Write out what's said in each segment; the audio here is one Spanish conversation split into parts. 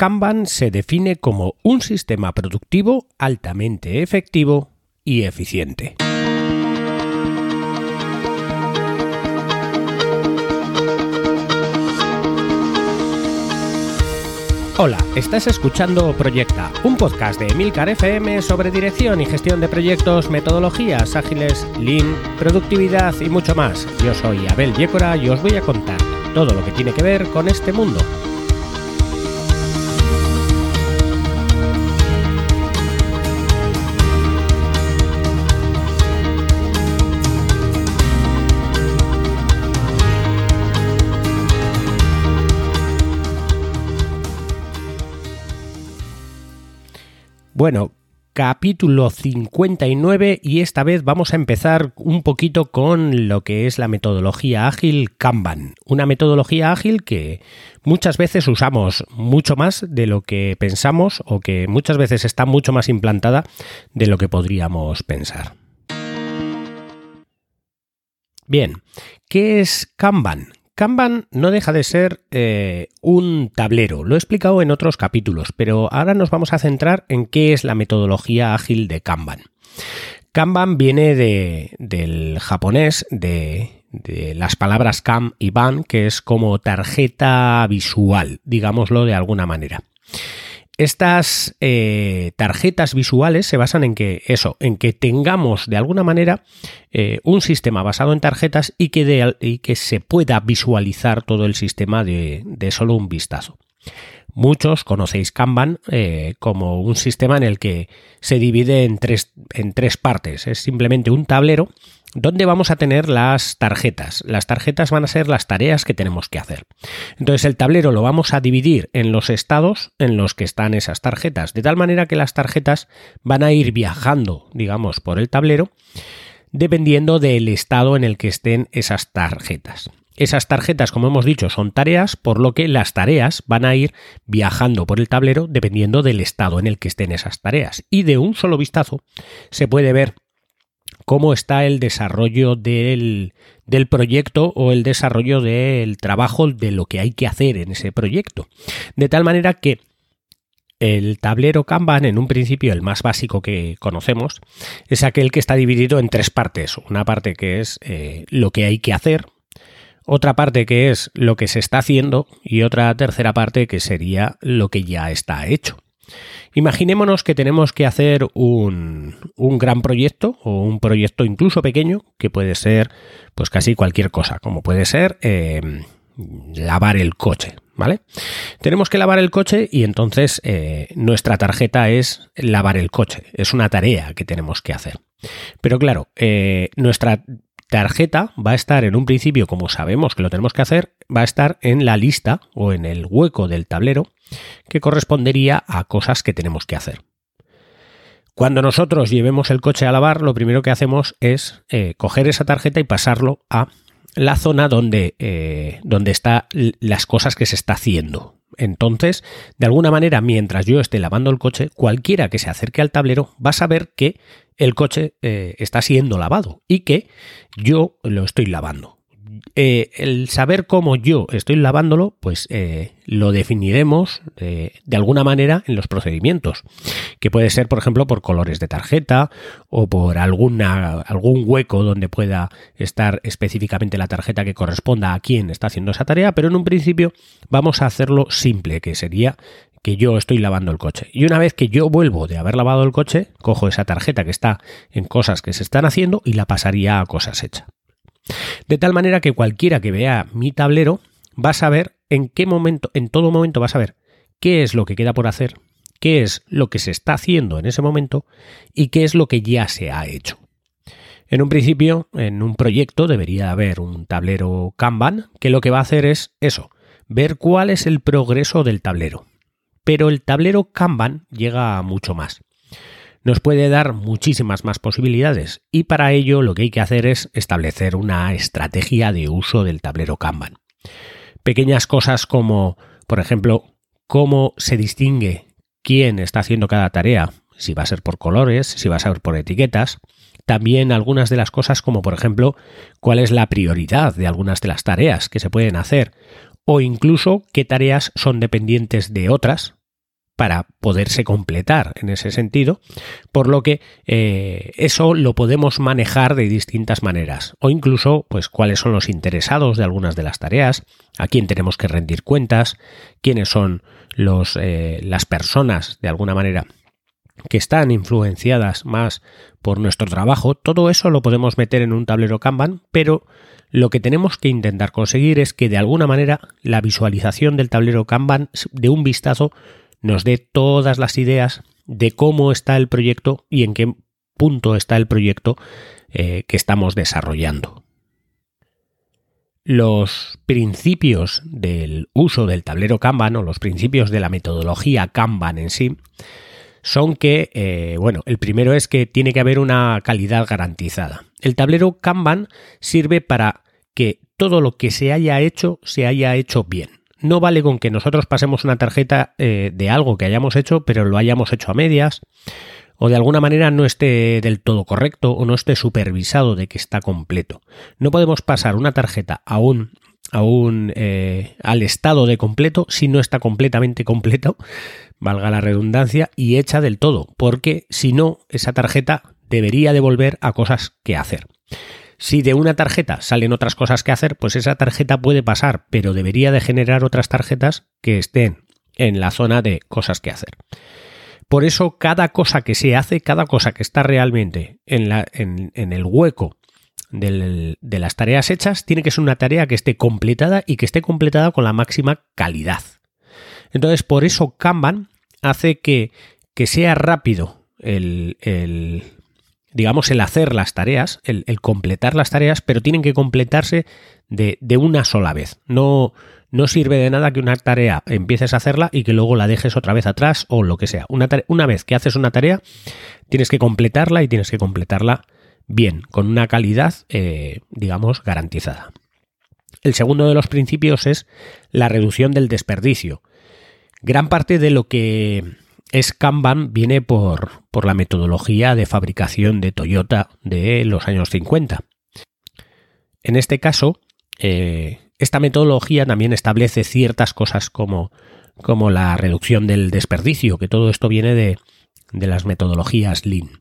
Kanban se define como un sistema productivo altamente efectivo y eficiente. Hola, estás escuchando Proyecta, un podcast de Emilcar FM sobre dirección y gestión de proyectos, metodologías ágiles, lean, productividad y mucho más. Yo soy Abel Yécora y os voy a contar todo lo que tiene que ver con este mundo. Bueno, capítulo 59 y esta vez vamos a empezar un poquito con lo que es la metodología ágil Kanban. Una metodología ágil que muchas veces usamos mucho más de lo que pensamos o que muchas veces está mucho más implantada de lo que podríamos pensar. Bien, ¿qué es Kanban? Kanban no deja de ser eh, un tablero, lo he explicado en otros capítulos, pero ahora nos vamos a centrar en qué es la metodología ágil de Kanban. Kanban viene del japonés de, de las palabras kam y ban, que es como tarjeta visual, digámoslo de alguna manera. Estas eh, tarjetas visuales se basan en que eso, en que tengamos de alguna manera eh, un sistema basado en tarjetas y que, se pueda visualizar todo el sistema de, solo un vistazo. Muchos conocéis Kanban eh, como un sistema en el que se divide en tres, en tres partes. Es simplemente un tablero ¿Dónde vamos a tener las tarjetas? Las tarjetas van a ser las tareas que tenemos que hacer. Entonces el tablero lo vamos a dividir en los estados en los que están esas tarjetas, de tal manera que las tarjetas van a ir viajando, digamos, por el tablero, dependiendo del estado en el que estén esas tarjetas. Esas tarjetas, como hemos dicho, son tareas, por lo que las tareas van a ir viajando por el tablero dependiendo del estado en el que estén esas tareas. Y de un solo vistazo se puede ver cómo está el desarrollo del, proyecto o el desarrollo del trabajo de lo que hay que hacer en ese proyecto. De tal manera que el tablero Kanban, en un principio el más básico que conocemos, es aquel que está dividido en tres partes. Una parte que es eh, lo que hay que hacer, otra parte que es lo que se está haciendo y otra tercera parte que sería lo que ya está hecho. Imaginémonos que tenemos que hacer un, gran proyecto o un proyecto incluso pequeño que puede ser pues casi cualquier cosa, como puede ser em, lavar el coche, ¿vale? Tenemos que lavar el coche y entonces eh, nuestra tarjeta es lavar el coche, es una tarea que tenemos que hacer. Pero claro, eh, nuestra tarjeta va a estar en un principio, como sabemos que lo tenemos que hacer, va a estar en la lista o en el hueco del tablero que correspondería a cosas que tenemos que hacer. Cuando nosotros llevemos el coche a lavar, lo primero que hacemos es eh, coger esa tarjeta y pasarlo a la zona donde, eh, donde están las cosas que se está haciendo. Entonces, de alguna manera, mientras yo esté lavando el coche, cualquiera que se acerque al tablero va a saber que el coche eh, está siendo lavado y que yo lo estoy lavando. Eh, el saber cómo yo estoy lavándolo, pues eh, lo definiremos de alguna manera en los procedimientos, que puede ser, por ejemplo, por colores de tarjeta o por algún hueco donde pueda estar específicamente la tarjeta que corresponda a quien está haciendo esa tarea, pero en un principio vamos a hacerlo simple, que sería que yo estoy lavando el coche. Y una vez que yo vuelvo de haber lavado el coche, cojo esa tarjeta que está en cosas que se están haciendo y la pasaría a cosas hechas. De tal manera que cualquiera que vea mi tablero va a saber en qué momento, en todo momento va a saber qué es lo que queda por hacer, qué es lo que se está haciendo en ese momento y qué es lo que ya se ha hecho. En un principio, en un proyecto debería haber un tablero Kanban que lo que va a hacer es eso, ver cuál es el progreso del tablero. Pero el tablero Kanban llega a mucho más nos puede dar muchísimas más posibilidades y para ello lo que hay que hacer es establecer una estrategia de uso del tablero Kanban. Pequeñas cosas como, por ejemplo, cómo se distingue quién está haciendo cada tarea, si va a ser por colores, si va a ser por etiquetas, también algunas de las cosas como por ejemplo cuál es la prioridad de algunas de las tareas que se pueden hacer o incluso qué tareas son dependientes de otras para poderse completar en ese sentido, por lo que eh, eso lo podemos manejar de distintas maneras, o incluso pues cuáles son los interesados de algunas de las tareas, a quién tenemos que rendir cuentas, quiénes son los, eh, las personas de alguna manera que están influenciadas más por nuestro trabajo, todo eso lo podemos meter en un tablero Kanban, pero lo que tenemos que intentar conseguir es que de alguna manera la visualización del tablero Kanban de un vistazo nos dé todas las ideas de cómo está el proyecto y en qué punto está el proyecto eh, que estamos desarrollando. Los principios del uso del tablero Kanban o los principios de la metodología Kanban en sí son que, eh, bueno, el primero es que tiene que haber una calidad garantizada. El tablero Kanban sirve para que todo lo que se haya hecho se haya hecho bien. No vale con que nosotros pasemos una tarjeta eh, de algo que hayamos hecho, pero lo hayamos hecho a medias, o de alguna manera no esté del todo correcto o no esté supervisado de que está completo. No podemos pasar una tarjeta a un, eh, al estado de completo si no está completamente completo, valga la redundancia, y hecha del todo, porque si no, esa tarjeta debería devolver a cosas que hacer. Si de una tarjeta salen otras cosas que hacer, pues esa tarjeta puede pasar, pero debería de generar otras tarjetas que estén en la zona de cosas que hacer. Por eso cada cosa que se hace, cada cosa que está realmente en, el hueco de las tareas hechas, tiene que ser una tarea que esté completada y que esté completada con la máxima calidad. Entonces, por eso Kanban hace que sea rápido el, digamos, el hacer las tareas, el, completar las tareas, pero tienen que completarse de, una sola vez. No, no sirve de nada que una tarea empieces a hacerla y que luego la dejes otra vez atrás o lo que sea. Una, una vez que haces una tarea, tienes que completarla y tienes que completarla bien, con una calidad, eh, digamos, garantizada. El segundo de los principios es la reducción del desperdicio. Gran parte de lo que es Kanban viene por, por la metodología de fabricación de Toyota de los años 50. En este caso, eh, esta metodología también establece ciertas cosas como, como, la reducción del desperdicio, que todo esto viene de, de las metodologías Lean.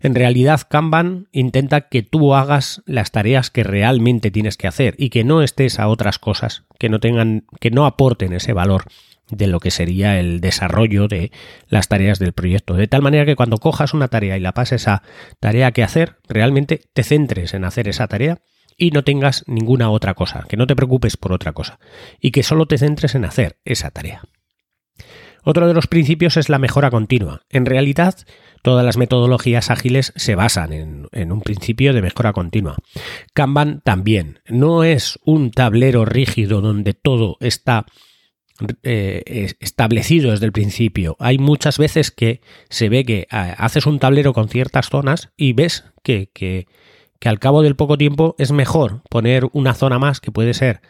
En realidad, Kanban intenta que tú hagas las tareas que realmente tienes que hacer y que no estés a otras cosas que no tengan, que no aporten ese valor de lo que sería el desarrollo de las tareas del proyecto. De tal manera que cuando cojas una tarea y la pases a tarea que hacer, realmente te centres en hacer esa tarea y no tengas ninguna otra cosa, que no te preocupes por otra cosa y que solo te centres en hacer esa tarea. Otro de los principios es la mejora continua. En realidad, todas las metodologías ágiles se basan en, un principio de mejora continua. Kanban también. No es un tablero rígido donde todo está eh, establecido desde el principio. Hay muchas veces que se ve que ah, haces un tablero con ciertas zonas y ves que, que, al cabo del poco tiempo es mejor poner una zona más que puede ser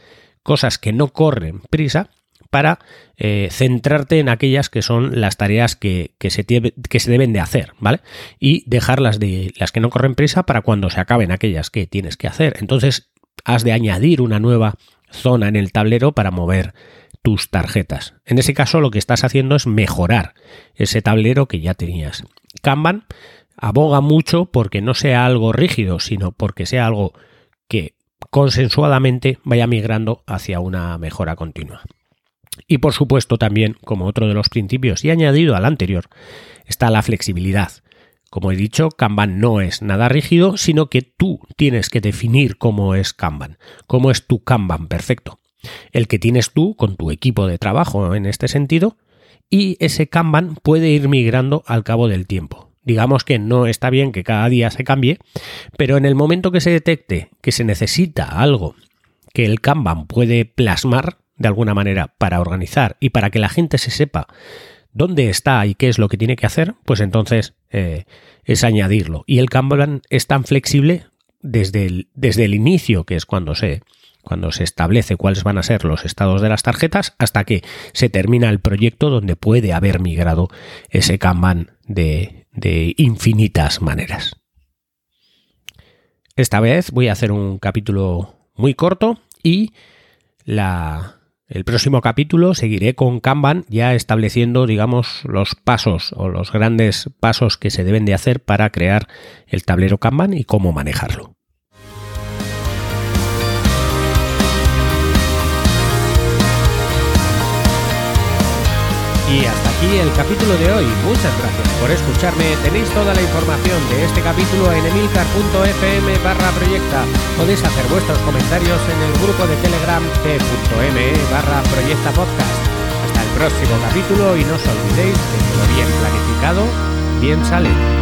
cosas que no corren prisa para eh, centrarte en aquellas que son las tareas que, que, se que, se deben de hacer, ¿vale? Y dejarlas de las que no corren prisa para cuando se acaben aquellas que tienes que hacer. Entonces has de añadir una nueva zona en el tablero para mover tus tarjetas. En ese caso lo que estás haciendo es mejorar ese tablero que ya tenías. Kanban aboga mucho porque no sea algo rígido, sino porque sea algo que consensuadamente vaya migrando hacia una mejora continua. Y por supuesto también, como otro de los principios y añadido al anterior, está la flexibilidad. Como he dicho, Kanban no es nada rígido, sino que tú tienes que definir cómo es Kanban, cómo es tu Kanban perfecto el que tienes tú con tu equipo de trabajo en este sentido, y ese Kanban puede ir migrando al cabo del tiempo. Digamos que no está bien que cada día se cambie, pero en el momento que se detecte que se necesita algo que el Kanban puede plasmar de alguna manera para organizar y para que la gente se sepa dónde está y qué es lo que tiene que hacer, pues entonces eh, es añadirlo. Y el Kanban es tan flexible desde el, desde el inicio, que es cuando se, cuando se establece cuáles van a ser los estados de las tarjetas, hasta que se termina el proyecto donde puede haber migrado ese Kanban de, infinitas maneras. Esta vez voy a hacer un capítulo muy corto y la, El próximo capítulo seguiré con Kanban ya estableciendo, digamos, los pasos o los grandes pasos que se deben de hacer para crear el tablero Kanban y cómo manejarlo. Y hasta aquí el capítulo de hoy. Muchas gracias por escucharme. Tenéis toda la información de este capítulo en emilcar.fm barra proyecta. Podéis hacer vuestros comentarios en el grupo de Telegram t.me barra proyecta podcast. Hasta el próximo capítulo y no os olvidéis de que lo bien planificado bien sale.